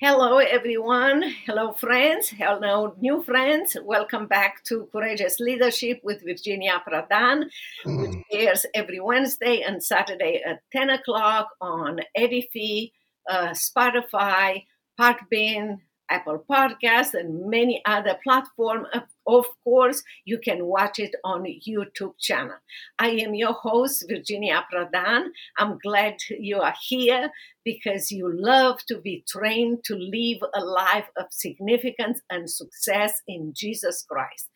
Hello, everyone. Hello, friends. Hello, new friends. Welcome back to Courageous Leadership with Virginia Prodan, mm. which airs every Wednesday and Saturday at 10 o'clock on Edify, uh, Spotify, Podbean, Apple Podcasts, and many other platforms. Of course, you can watch it on YouTube channel. I am your host, Virginia Prodan. I'm glad you are here because you love to be trained to live a life of significance and success in Jesus Christ.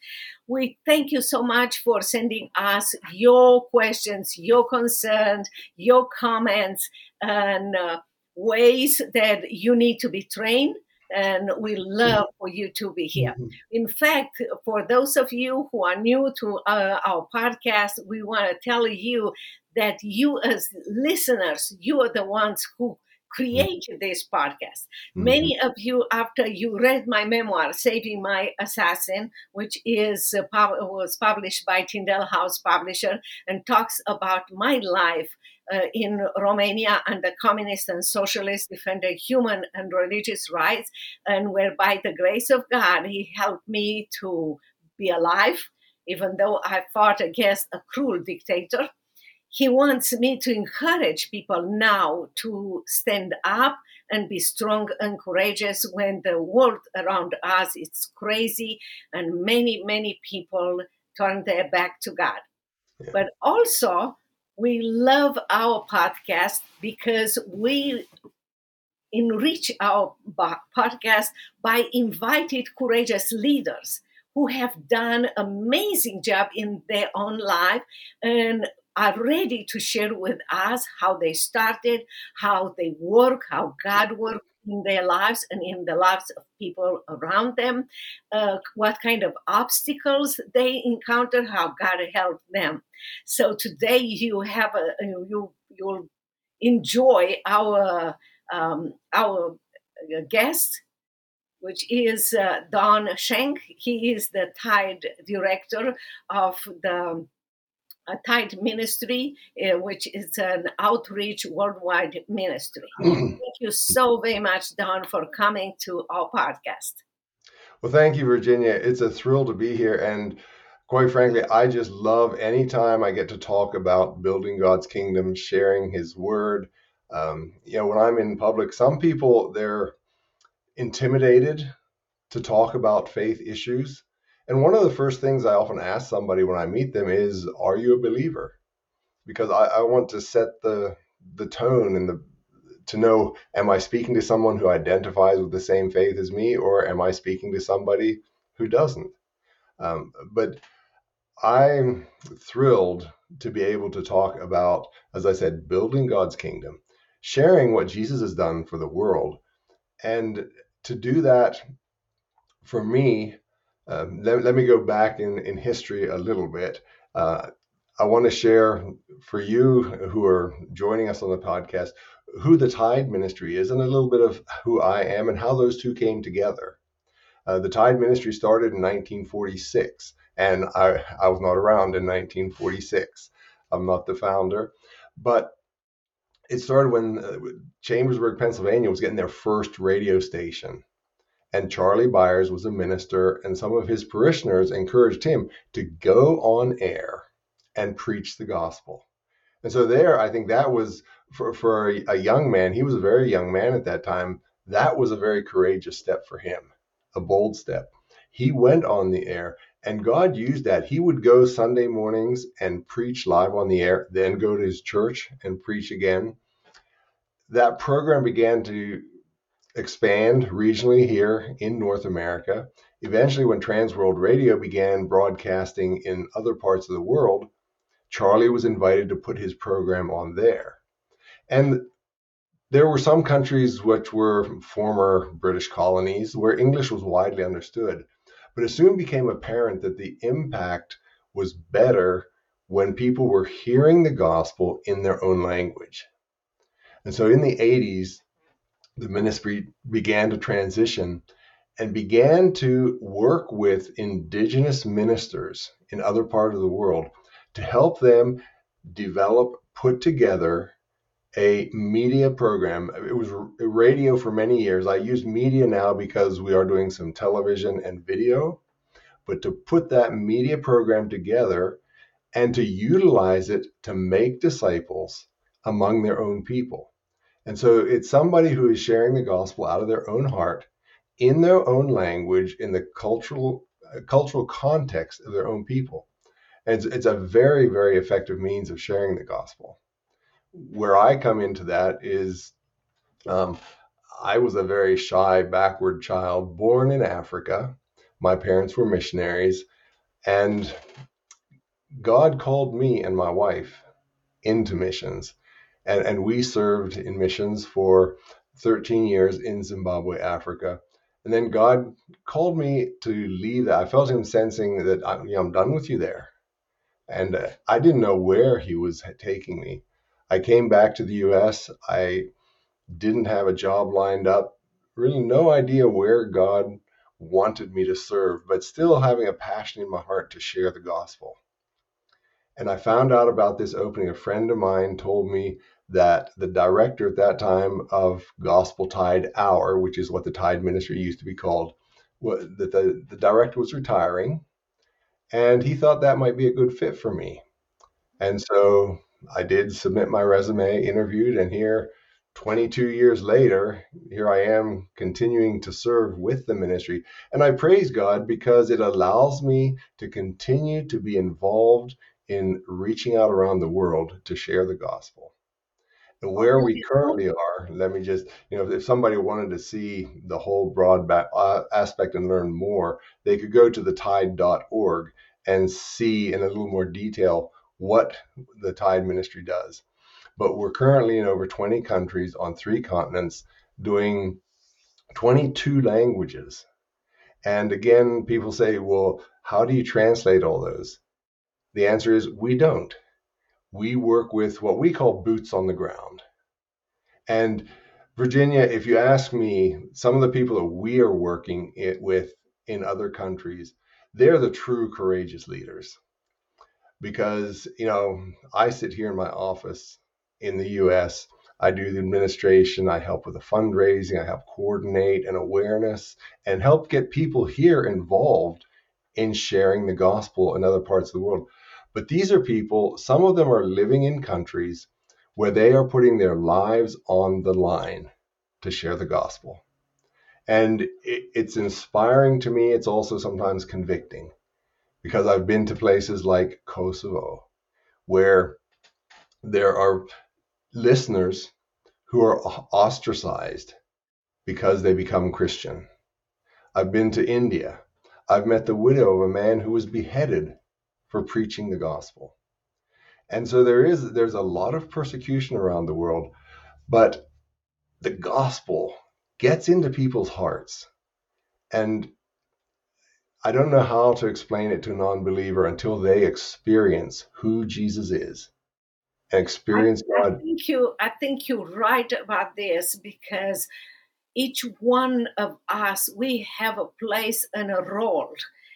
We thank you so much for sending us your questions, your concerns, your comments, and uh, ways that you need to be trained and we love for you to be here. Mm-hmm. In fact, for those of you who are new to uh, our podcast, we want to tell you that you, as listeners, you are the ones who create this podcast. Mm-hmm. Many of you, after you read my memoir, Saving My Assassin, which is uh, was published by Tyndale House Publisher and talks about my life uh, in Romania under communist and socialist defended human and religious rights, and where by the grace of God, He helped me to be alive, even though I fought against a cruel dictator. He wants me to encourage people now to stand up and be strong and courageous when the world around us is crazy and many, many people turn their back to God. Yeah. But also, we love our podcast because we enrich our podcast by invited courageous leaders who have done amazing job in their own life and are ready to share with us how they started, how they work, how God worked in their lives and in the lives of people around them, uh, what kind of obstacles they encounter, how God helped them. So today you have a you you'll enjoy our um, our guest, which is uh, Don Shenk. He is the Tide director of the a Tide Ministry, uh, which is an outreach worldwide ministry. Thank you so very much, Don, for coming to our podcast. Well, thank you, Virginia. It's a thrill to be here. And quite frankly, I just love anytime I get to talk about building God's kingdom, sharing his word. Um, you know, when I'm in public, some people, they're intimidated to talk about faith issues. And one of the first things I often ask somebody when I meet them is, "Are you a believer?" Because I, I want to set the the tone and the to know, am I speaking to someone who identifies with the same faith as me, or am I speaking to somebody who doesn't? Um, but I'm thrilled to be able to talk about, as I said, building God's kingdom, sharing what Jesus has done for the world. And to do that, for me, um, let, let, me go back in, in history a little bit. Uh, I want to share for you who are joining us on the podcast who the Tide Ministry is and a little bit of who I am and how those two came together. Uh, the Tide Ministry started in 1946, and I, I was not around in 1946. I'm not the founder, but it started when uh, Chambersburg, Pennsylvania was getting their first radio station and Charlie Byers was a minister, and some of his parishioners encouraged him to go on air and preach the gospel. And so, there, I think that was for, for a, a young man, he was a very young man at that time, that was a very courageous step for him, a bold step. He went on the air, and God used that. He would go Sunday mornings and preach live on the air, then go to his church and preach again. That program began to expand regionally here in North America. Eventually, when Trans World Radio began broadcasting in other parts of the world, Charlie was invited to put his program on there. And there were some countries which were former British colonies where English was widely understood. But it soon became apparent that the impact was better when people were hearing the gospel in their own language. And so in the 80s, the ministry began to transition and began to work with indigenous ministers in other parts of the world to help them develop, put together a media program. It was radio for many years. I use media now because we are doing some television and video. But to put that media program together and to utilize it to make disciples among their own people. And so it's somebody who is sharing the gospel out of their own heart in their own language in the cultural uh, cultural context of their own people. And it's, it's a very very effective means of sharing the gospel where I come into that is um, I was a very shy, backward child born in Africa. My parents were missionaries, and God called me and my wife into missions. And, and we served in missions for 13 years in Zimbabwe, Africa. And then God called me to leave that. I felt Him sensing that I'm, you know, I'm done with you there. And uh, I didn't know where He was taking me. I came back to the US. I didn't have a job lined up, really no idea where God wanted me to serve, but still having a passion in my heart to share the gospel. And I found out about this opening. A friend of mine told me that the director at that time of Gospel Tide Hour, which is what the Tide Ministry used to be called, that the, the director was retiring. And he thought that might be a good fit for me. And so I did submit my resume, interviewed, and here, 22 years later, here I am continuing to serve with the ministry. And I praise God because it allows me to continue to be involved in reaching out around the world to share the gospel. And where we currently are, let me just, you know, if somebody wanted to see the whole broad uh, aspect and learn more, they could go to the tide.org and see in a little more detail what the Tide Ministry does. But we're currently in over 20 countries on three continents doing 22 languages. And again, people say, well, how do you translate all those? The answer is we don't. We work with what we call boots on the ground. And Virginia, if you ask me, some of the people that we are working it with in other countries, they're the true courageous leaders because you know I sit here in my office in the U.S. I do the administration. I help with the fundraising. I help coordinate and awareness and help get people here involved in sharing the gospel in other parts of the world. But these are people, some of them are living in countries where they are putting their lives on the line to share the gospel. And it's inspiring to me. It's also sometimes convicting because I've been to places like Kosovo where there are listeners who are ostracized because they become Christian. I've been to India. I've met the widow of a man who was beheaded for preaching the gospel. And so there is there's a lot of persecution around the world, but the gospel gets into people's hearts. And I don't know how to explain it to a non believer until they experience who Jesus is and experience I, God. I think, you, I think you're right about this because each one of us, we have a place and a role.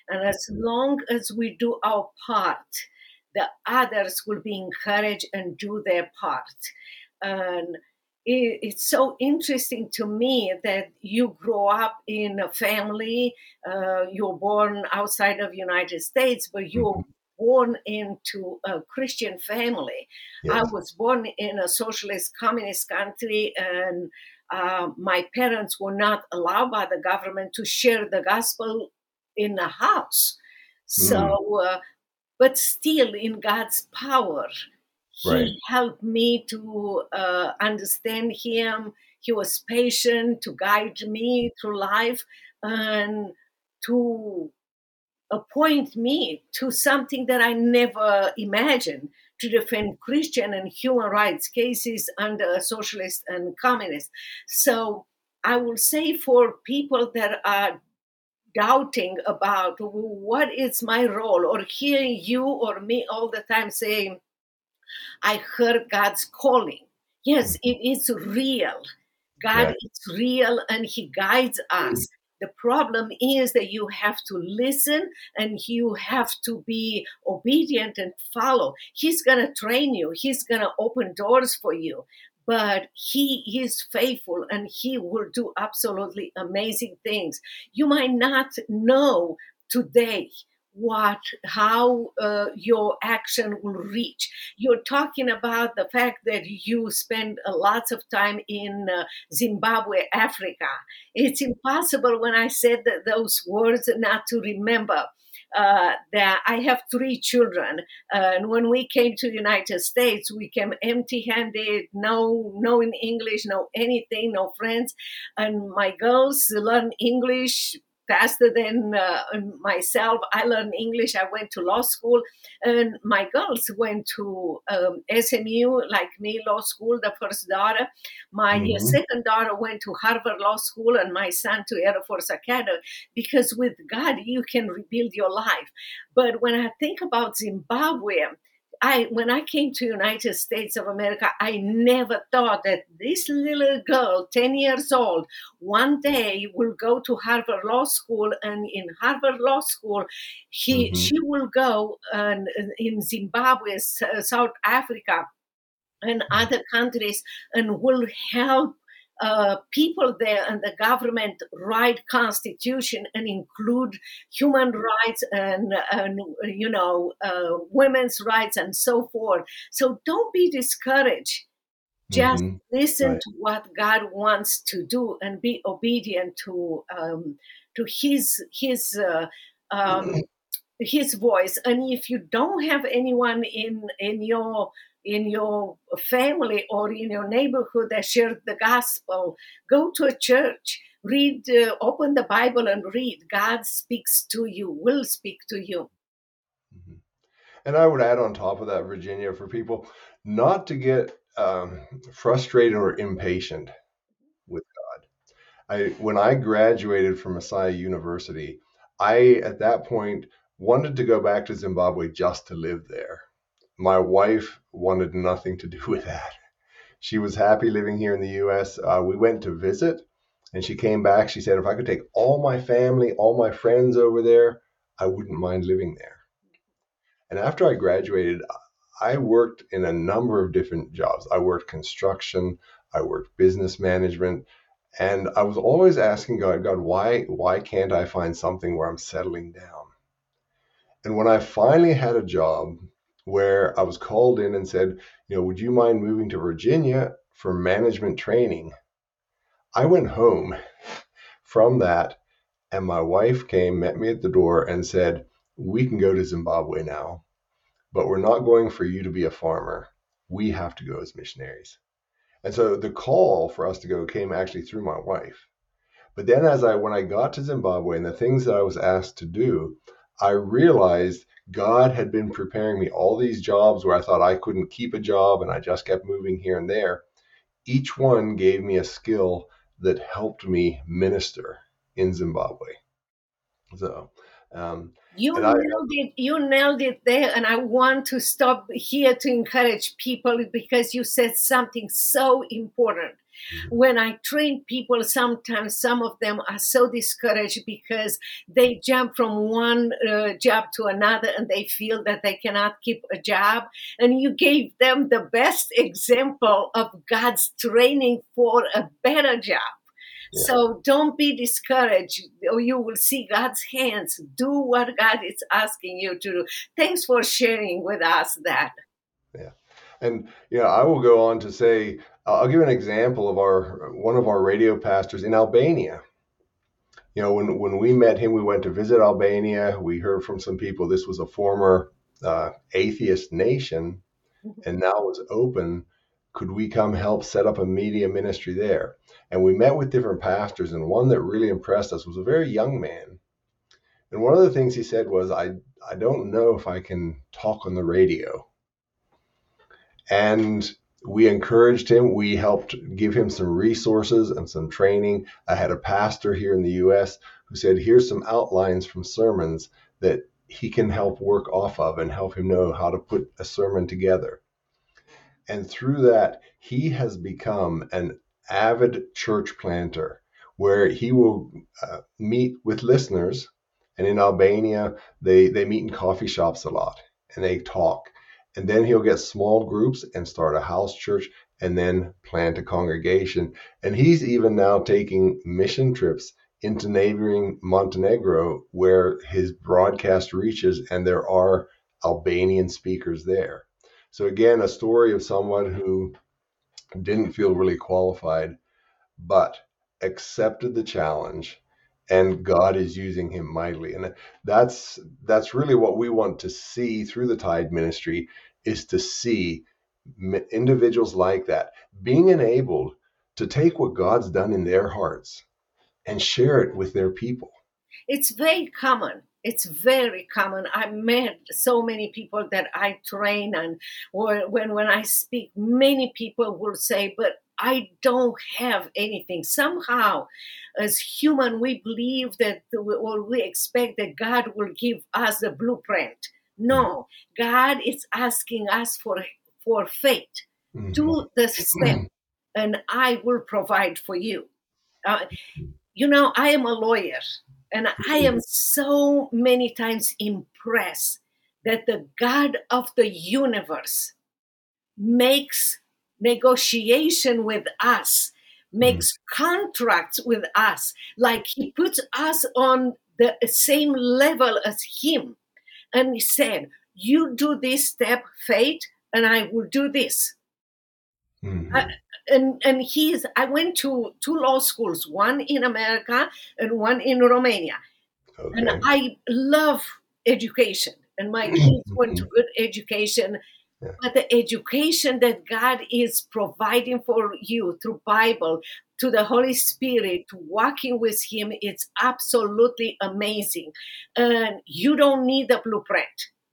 And as long as we do our part, the others will be encouraged and do their part. And it's so interesting to me that you grow up in a family uh, you're born outside of united states but you're mm-hmm. born into a christian family yes. i was born in a socialist communist country and uh, my parents were not allowed by the government to share the gospel in the house so mm. uh, but still in god's power he right. helped me to uh, understand him. He was patient to guide me through life and to appoint me to something that I never imagined to defend Christian and human rights cases under socialist and communist. So I will say for people that are doubting about what is my role or hearing you or me all the time saying, I heard God's calling. Yes, mm-hmm. it is real. God is real and He guides us. Mm. The problem is that you have to listen and you have to be obedient and follow. He's going to train you, He's going to open doors for you. But he is faithful and he will do absolutely amazing things. You might not know today what how uh, your action will reach. You're talking about the fact that you spend a lot of time in uh, zimbabwe africa. It's impossible when i said those words not to remember uh, that I have three children, and when we came to the United States, we came empty-handed, no knowing English, no anything, no friends, and my girls learn English faster than uh, myself. I learned English. I went to law school, and my girls went to um, SMU, like me, law school. The first daughter, my mm-hmm. second daughter went to Harvard Law School, and my son to Air Force Academy. Because with God, you can rebuild your life. But when I think about Zimbabwe, I when I came to United States of America, I never thought that this little girl, 10 years old, one day will go to Harvard Law School and in Harvard Law School he mm-hmm. she will go and in Zimbabwe, South Africa and other countries and will help uh, people there and the government write constitution and include human rights and, and you know uh, women's rights and so forth so don't be discouraged just mm-hmm. listen right. to what god wants to do and be obedient to um, to his his uh, um, his voice and if you don't have anyone in in your in your family or in your neighborhood that share the gospel, go to a church, read, uh, open the Bible and read. God speaks to you, will speak to you. Mm-hmm. And I would add on top of that, Virginia, for people not to get um, frustrated or impatient with God. I when I graduated from Messiah University, I at that point wanted to go back to Zimbabwe just to live there my wife wanted nothing to do with that. She was happy living here in the US. Uh, we went to visit and she came back. She said, if I could take all my family, all my friends over there, I wouldn't mind living there. And after I graduated, I worked in a number of different jobs. I worked construction, I worked business management, and I was always asking God, God, why why can't I find something where I'm settling down? And when I finally had a job where I was called in and said, you know, would you mind moving to Virginia for management training? I went home from that, and my wife came, met me at the door, and said, We can go to Zimbabwe now, but we're not going for you to be a farmer. We have to go as missionaries. And so the call for us to go came actually through my wife. But then as I when I got to Zimbabwe and the things that I was asked to do, I realized God had been preparing me all these jobs where I thought I couldn't keep a job and I just kept moving here and there. Each one gave me a skill that helped me minister in Zimbabwe. So, um, you nailed I, it. You nailed it there. And I want to stop here to encourage people because you said something so important. Mm-hmm. When I train people, sometimes some of them are so discouraged because they jump from one uh, job to another and they feel that they cannot keep a job. And you gave them the best example of God's training for a better job. Yeah. So don't be discouraged, or you will see God's hands do what God is asking you to do. Thanks for sharing with us that. Yeah. And you know, I will go on to say, I'll give an example of our one of our radio pastors in Albania. You know, when when we met him, we went to visit Albania. We heard from some people this was a former uh, atheist nation, mm-hmm. and now was open. Could we come help set up a media ministry there? And we met with different pastors, and one that really impressed us was a very young man. And one of the things he said was, "I I don't know if I can talk on the radio." And we encouraged him. We helped give him some resources and some training. I had a pastor here in the U.S. who said, Here's some outlines from sermons that he can help work off of and help him know how to put a sermon together. And through that, he has become an avid church planter where he will uh, meet with listeners. And in Albania, they, they meet in coffee shops a lot and they talk and then he'll get small groups and start a house church and then plant a congregation. And he's even now taking mission trips into neighboring Montenegro where his broadcast reaches, and there are Albanian speakers there. So, again, a story of someone who didn't feel really qualified, but accepted the challenge and God is using him mightily. And that's that's really what we want to see through the Tide ministry is to see individuals like that being enabled to take what God's done in their hearts and share it with their people. It's very common. It's very common. I met so many people that I train, and when when I speak, many people will say, "But I don't have anything." Somehow, as human, we believe that, or we expect that God will give us the blueprint. No, God is asking us for for faith. Mm-hmm. Do the step, and I will provide for you. Uh, you know, I am a lawyer, and I am so many times impressed that the God of the universe makes negotiation with us, makes mm. contracts with us, like He puts us on the same level as Him. And He said, You do this step, faith, and I will do this. Mm-hmm. Uh, and and he's I went to two law schools, one in America and one in Romania. Okay. And I love education. And my kids went to good education. Yeah. But the education that God is providing for you through Bible, to the Holy Spirit, walking with Him, it's absolutely amazing. And you don't need the blueprint.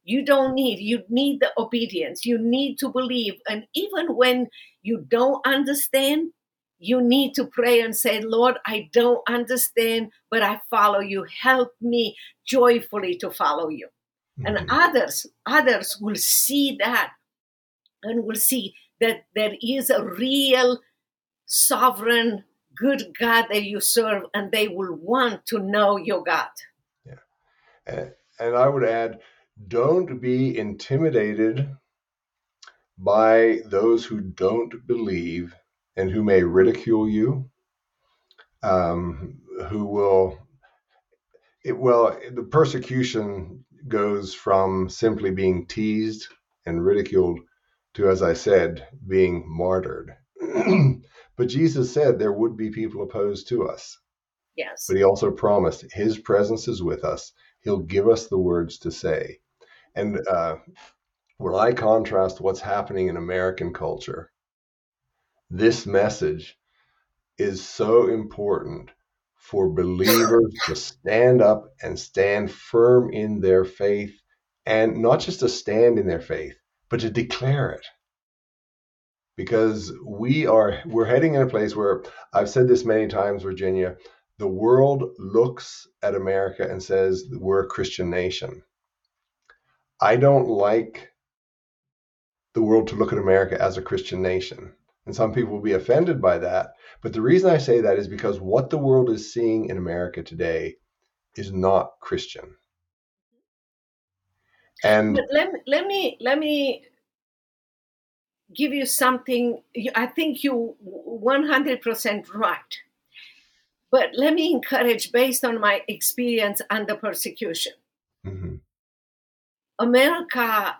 You don't need you need the obedience. You need to believe. And even when you don't understand you need to pray and say lord i don't understand but i follow you. Help me joyfully to follow you mm-hmm. and others others will see that and will see that there is a real sovereign good god that you serve and they will want to know your god yeah and, and i would add don't be intimidated by those who don't believe and who may ridicule you, um, who will, it, well, the persecution goes from simply being teased and ridiculed to, as I said, being martyred. but Jesus said there would be people opposed to us. Yes. But he also promised his presence is with us. He'll give us the words to say. And uh, when I contrast what's happening in American culture, this message is so important for believers to stand up and stand firm in their faith and not just to stand in their faith but to declare it because we are we're heading in a place where i've said this many times virginia the world looks at america and says we're a christian nation I don't like the world to look at America as a Christian nation. And some people will be offended by that. But the reason I say that is because what the world is seeing in America today is not Christian. And but let, let me let me give you something. I think you 100% right. But let me encourage based on my experience under persecution. Mm-hmm. America,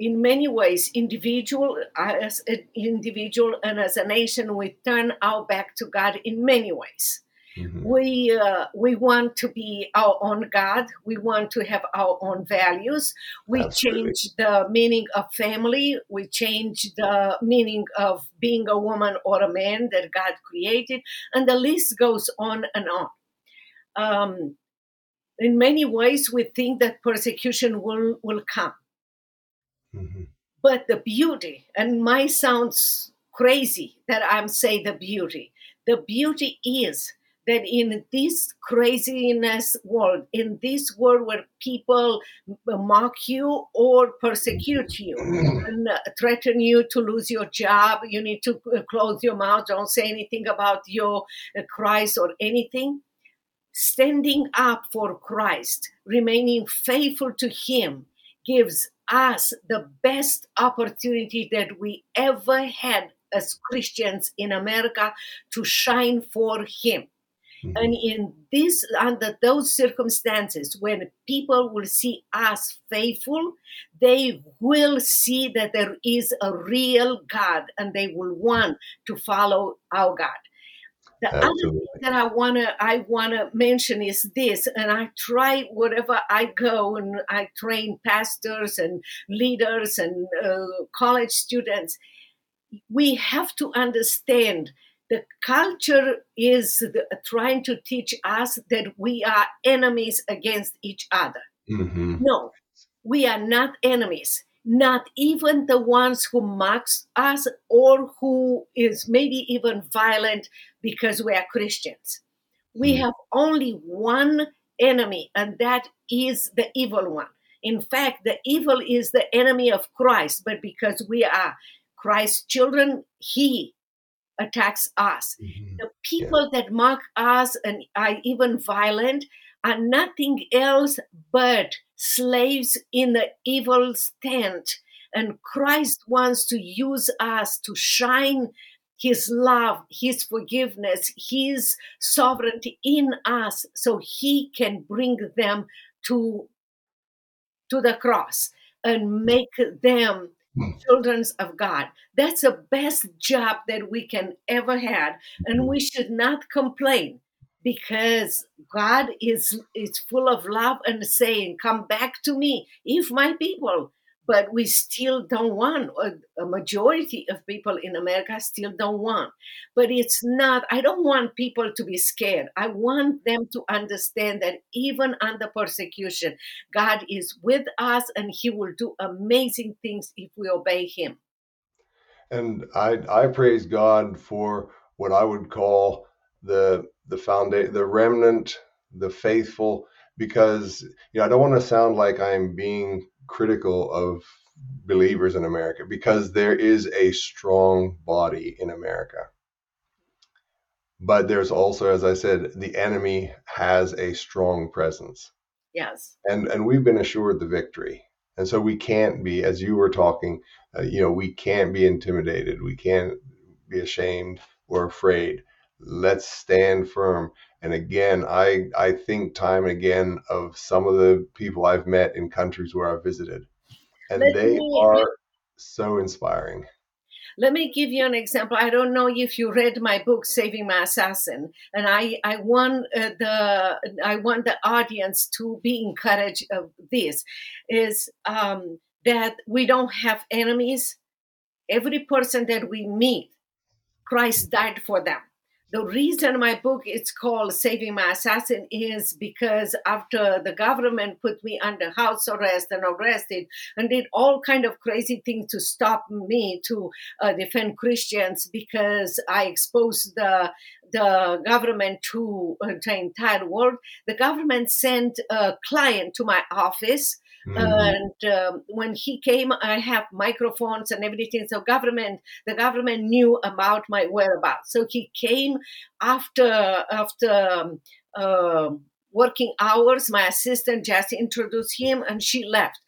in many ways, individual as an individual and as a nation, we turn our back to God in many ways. Mm-hmm. We uh, we want to be our own God. We want to have our own values. We Absolutely. change the meaning of family. We change the meaning of being a woman or a man that God created, and the list goes on and on. Um, in many ways we think that persecution will, will come. Mm-hmm. But the beauty, and my sounds crazy that I'm saying the beauty, the beauty is that in this craziness world, in this world where people mock you or persecute you mm-hmm. and threaten you to lose your job, you need to uh, close your mouth, don't say anything about your uh, Christ or anything standing up for Christ, remaining faithful to Him, gives us the best opportunity that we ever had as Christians in America to shine for Him. Mm-hmm. And in this, under those circumstances, when people will see us faithful, they will see that there is a real God and they will want to follow our God. The Absolutely. other thing that I wanna I wanna mention is this, and I try wherever I go, and I train pastors and leaders and uh, college students. We have to understand the culture is the, trying to teach us that we are enemies against each other. Mm-hmm. No, we are not enemies. Not even the ones who mocks us or who is maybe even violent because we are Christians. We mm-hmm. have only one enemy, and that is the evil one. In fact, the evil is the enemy of Christ, but because we are Christ's children, he attacks us. Mm-hmm. The people yeah. that mock us and are even violent are nothing else but slaves in the evil tent. And Christ wants to use us to shine his love, his forgiveness, his sovereignty in us so he can bring them to, to the cross and make them Hmm. children of God. That's the best job that we can ever have, and we should not complain because God is is full of love and saying, "Come back to me, if my people." but we still don't want a, majority of people in america still don't want. But it's not i don't want people to be scared. I want them to understand that even under persecution god is with us and he will do amazing things if we obey him. And i i praise god for what i would call the the foundation the remnant the faithful because you know i don't want to sound like i'm being critical of believers in America because there is a strong body in America. But there's also, as I said, the enemy has a strong presence. Yes. And and we've been assured the victory. And so we can't be, as you were talking, uh, you know, we can't be intimidated. We can't be ashamed or afraid. Let's stand firm. And again, I I think time and again of some of the people I've met in countries where I've visited and let they me, are so inspiring. Let me give you an example. I don't know if you read my book, "Saving My Assassin," and I I want uh, the I want the audience to be encouraged of this is um, that we don't have enemies. Every person that we meet, Christ died for them the reason my book is called saving my assassin is because after the government put me under house arrest and arrested and did all kind of crazy things to stop me to uh, defend christians because i exposed the the government to uh, the entire world the government sent a client to my office Mm-hmm. And um, when he came, I have microphones and everything. So government, the government knew about my whereabouts. So he came after after um, uh, working hours. My assistant just introduced him, and she left.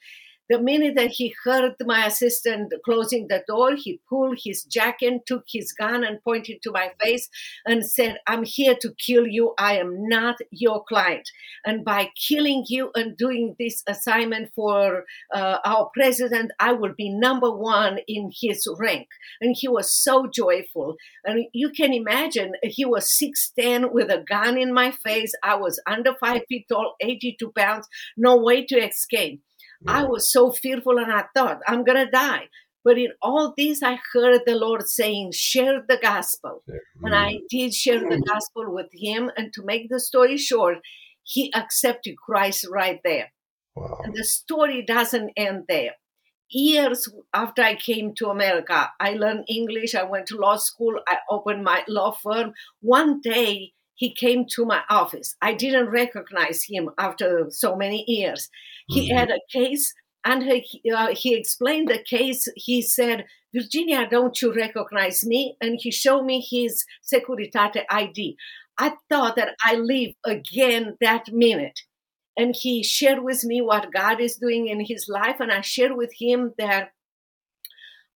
The minute that he heard my assistant closing the door, he pulled his jacket, took his gun, and pointed to my face and said, I'm here to kill you. I am not your client. And by killing you and doing this assignment for uh, our president, I will be number one in his rank. And he was so joyful. And you can imagine, he was 6'10 with a gun in my face. I was under five feet tall, 82 pounds, no way to escape. I was so fearful and I thought, I'm going to die. But in all this, I heard the Lord saying, share the gospel. Mm-hmm. And I did share the gospel with him. And to make the story short, he accepted Christ right there. Wow. And the story doesn't end there. Years after I came to America, I learned English. I went to law school. I opened my law firm. One day, he came to my office. I didn't recognize him after so many years. He mm-hmm. had a case and he, uh, he explained the case. He said, Virginia, don't you recognize me? And he showed me his Securitate ID. I thought that I live again that minute. And he shared with me what God is doing in his life. And I shared with him that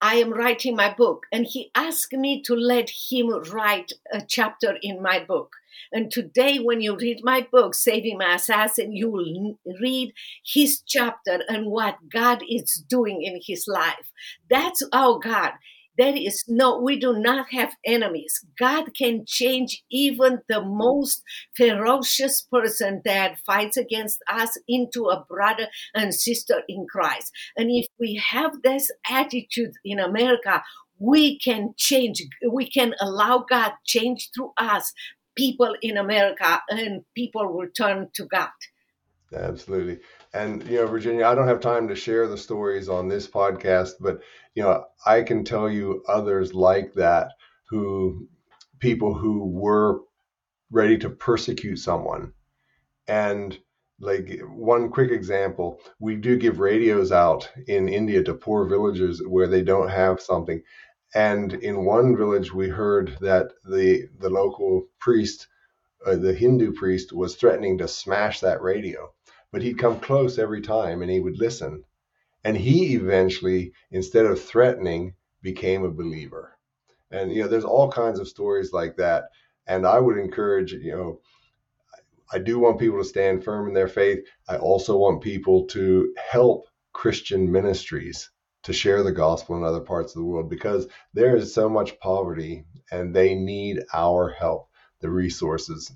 I am writing my book. And he asked me to let him write a chapter in my book. And today, when you read my book, Saving My Assassin, you will read his chapter and what God is doing in his life. That's our God. There is no, we do not have enemies. God can change even the most ferocious person that fights against us into a brother and sister in Christ. And if we have this attitude in America, we can change, we can allow God change through us people in America and people will turn to God. Absolutely. And, you know, Virginia, I don't have time to share the stories on this podcast, but, you know, I can tell you others like that who, people who were ready to persecute someone. And, like one quick example, we do give radios out in India to poor villages where they don't have something. And in one village, we heard that the the local priest, uh, the Hindu priest, was threatening to smash that radio. But he'd come close every time, and he would listen. And he eventually, instead of threatening, became a believer. And you know, there's all kinds of stories like that. And I would encourage, you know, I do want people to stand firm in their faith. I also want people to help Christian ministries to share the gospel in other parts of the world because there is so much poverty and they need our help, the resources.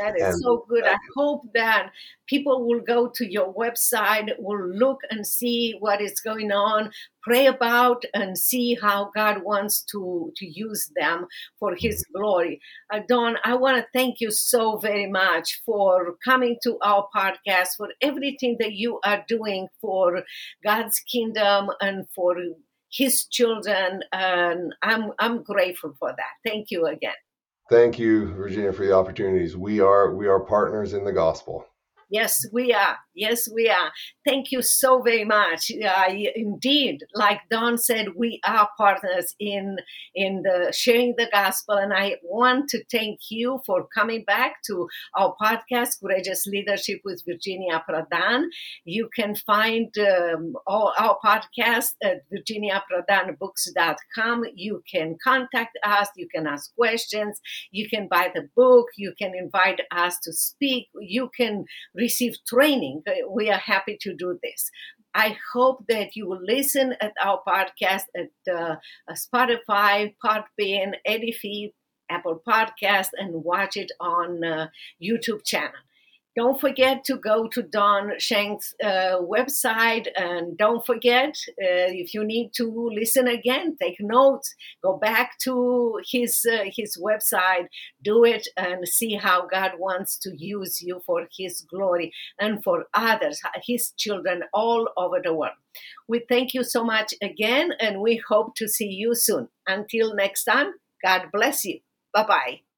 That is and, so good. I hope that people will go to your website, will look and see what is going on, pray about and see how God wants to, to use them for His mm-hmm. glory. Uh, Don, I want to thank you so very much for coming to our podcast, for everything that you are doing for God's kingdom and for His children. And I'm, I'm grateful for that. Thank you again. Thank you, Virginia, for the opportunities. We are we are partners in the gospel. Yes, we are. Yes, we are. Thank you so very much. Uh, indeed, like Don said, we are partners in in the sharing the gospel, and I want to thank you for coming back to our podcast, Courageous Leadership with Virginia Prodan. You can find um, all our podcasts at virginiaprodanbooks.com. You can contact us. You can ask questions. You can buy the book. You can invite us to speak. You can receive training. We are happy to do this. I hope that you will listen at our podcast at uh, Spotify, Podbean, Edify, Apple Podcast, and watch it on uh, YouTube channel. Don't forget to go to Don Shenk's uh, website, and don't forget uh, if you need to listen again, take notes, go back to his uh, his website, do it, and see how God wants to use you for His glory and for others, His children all over the world. We thank you so much again, and we hope to see you soon. Until next time, God bless you. Bye bye.